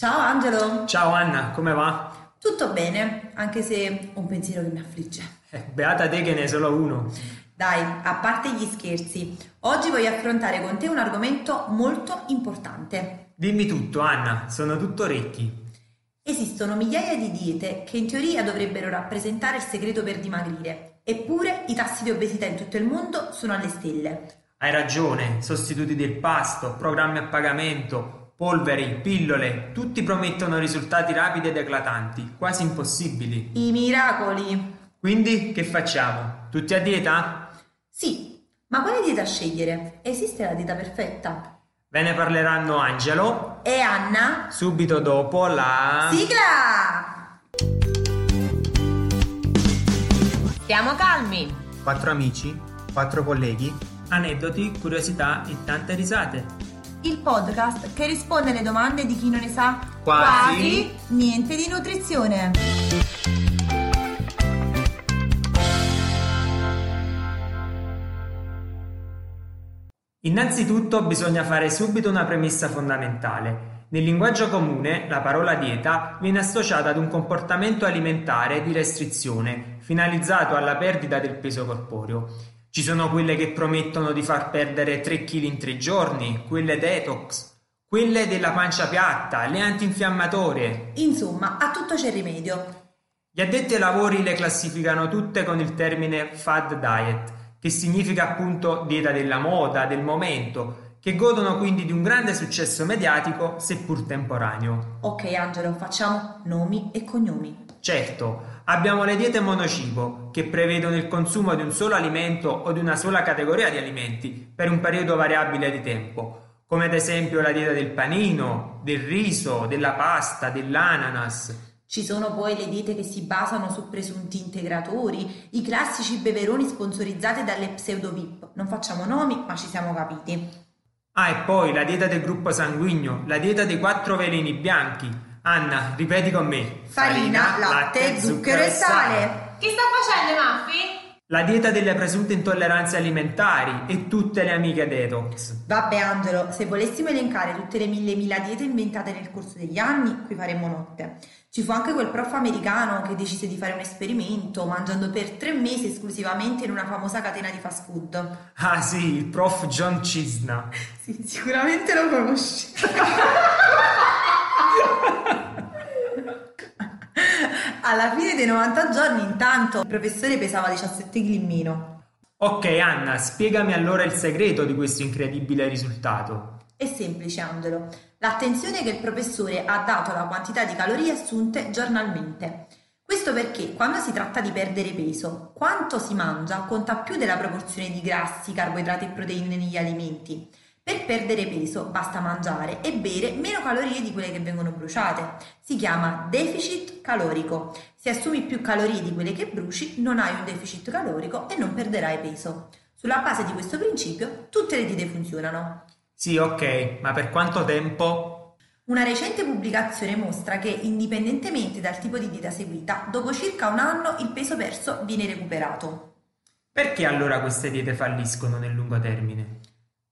Ciao Angelo, Ciao Anna, come va? tutto bene, anche se ho un pensiero che mi affligge. Eh, beata te che ne è solo uno. Dai, a parte gli scherzi, oggi voglio affrontare con te un argomento molto importante. Dimmi tutto, Anna, sono tutto orecchi. Esistono migliaia di diete che in teoria dovrebbero rappresentare il segreto per dimagrire, eppure i tassi di obesità in tutto il mondo sono alle stelle. Hai ragione, sostituti del pasto, programmi a pagamento, polveri, pillole, tutti promettono risultati rapidi ed eclatanti, quasi impossibili. I miracoli! Quindi che facciamo? Tutti a dieta? Sì, ma quale dieta scegliere? Esiste la dieta perfetta? Ve ne parleranno Angelo E Anna? subito dopo la... Sigla! Stiamo calmi. Quattro amici, quattro colleghi, aneddoti, curiosità e tante risate. Il podcast che risponde alle domande di chi non ne sa Quasi. niente di nutrizione. Innanzitutto bisogna fare subito una premessa fondamentale. Nel linguaggio comune la parola dieta viene associata ad un comportamento alimentare di restrizione, finalizzato alla perdita del peso corporeo. Ci sono quelle che promettono di far perdere 3 kg in 3 giorni, quelle detox, quelle della pancia piatta, le antinfiammatorie. Insomma, a tutto c'è rimedio. Gli addetti ai lavori le classificano tutte con il termine fad diet, che significa appunto dieta della moda, del momento, che godono quindi di un grande successo mediatico, seppur temporaneo. Ok Angelo, facciamo nomi e cognomi. Certo, abbiamo le diete monocibo, che prevedono il consumo di un solo alimento o di una sola categoria di alimenti per un periodo variabile di tempo, come ad esempio la dieta del panino, del riso, della pasta, dell'ananas. Ci sono poi le diete che si basano su presunti integratori, i classici beveroni sponsorizzati dalle pseudo VIP. Non facciamo nomi, ma ci siamo capiti. Ah, e poi la dieta del gruppo sanguigno, la dieta dei quattro veleni bianchi. Anna, ripeti con me. Farina, latte, zucchero e sale. Che sta facendo, Maffi? La dieta delle presunte intolleranze alimentari e tutte le amiche detox. Vabbè Angelo, se volessimo elencare tutte le mille mila diete inventate nel corso degli anni, qui faremmo notte. Ci fu anche quel prof americano che decise di fare un esperimento mangiando per tre mesi esclusivamente in una famosa catena di fast food. Ah sì, il prof John Cisna. Sì, sicuramente lo conosci. Alla fine dei 90 giorni, intanto, il professore pesava 17 kg in meno. Ok Anna, spiegami allora il segreto di questo incredibile risultato. È semplice, Angelo. L'attenzione che il professore ha dato alla quantità di calorie assunte giornalmente. Questo perché quando si tratta di perdere peso, quanto si mangia conta più della proporzione di grassi, carboidrati e proteine negli alimenti. Per perdere peso basta mangiare e bere meno calorie di quelle che vengono bruciate. Si chiama deficit calorico. Se assumi più calorie di quelle che bruci, non hai un deficit calorico e non perderai peso. Sulla base di questo principio, tutte le diete funzionano. Sì, ok, ma per quanto tempo? Una recente pubblicazione mostra che, indipendentemente dal tipo di dieta seguita, dopo circa un anno il peso perso viene recuperato. Perché allora queste diete falliscono nel lungo termine?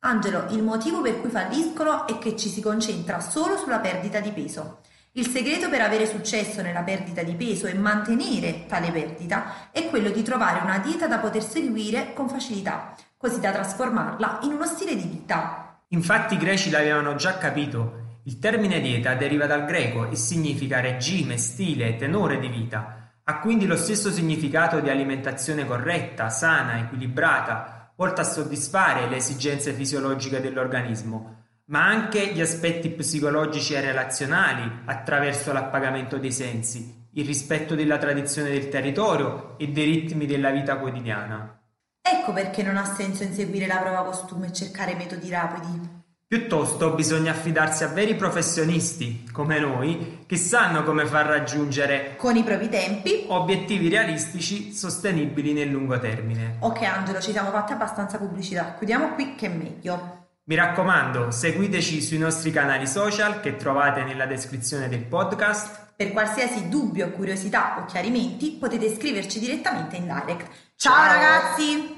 Angelo, il motivo per cui falliscono è che ci si concentra solo sulla perdita di peso. Il segreto per avere successo nella perdita di peso e mantenere tale perdita è quello di trovare una dieta da poter seguire con facilità, così da trasformarla in uno stile di vita. Infatti i greci l'avevano già capito. Il termine dieta deriva dal greco e significa regime, stile, tenore di vita. Ha quindi lo stesso significato di alimentazione corretta, sana, equilibrata, volta a soddisfare le esigenze fisiologiche dell'organismo, ma anche gli aspetti psicologici e relazionali attraverso l'appagamento dei sensi, il rispetto della tradizione del territorio e dei ritmi della vita quotidiana. Ecco perché non ha senso inseguire la prova costume e cercare metodi rapidi. Piuttosto bisogna affidarsi a veri professionisti, come noi, che sanno come far raggiungere Con i propri tempi. obiettivi realistici sostenibili nel lungo termine. Ok Angelo, ci siamo fatti abbastanza pubblicità, chiudiamo qui che è meglio. Mi raccomando, seguiteci sui nostri canali social che trovate nella descrizione del podcast. Per qualsiasi dubbio, curiosità o chiarimenti potete scriverci direttamente in direct. Ciao. Ciao ragazzi!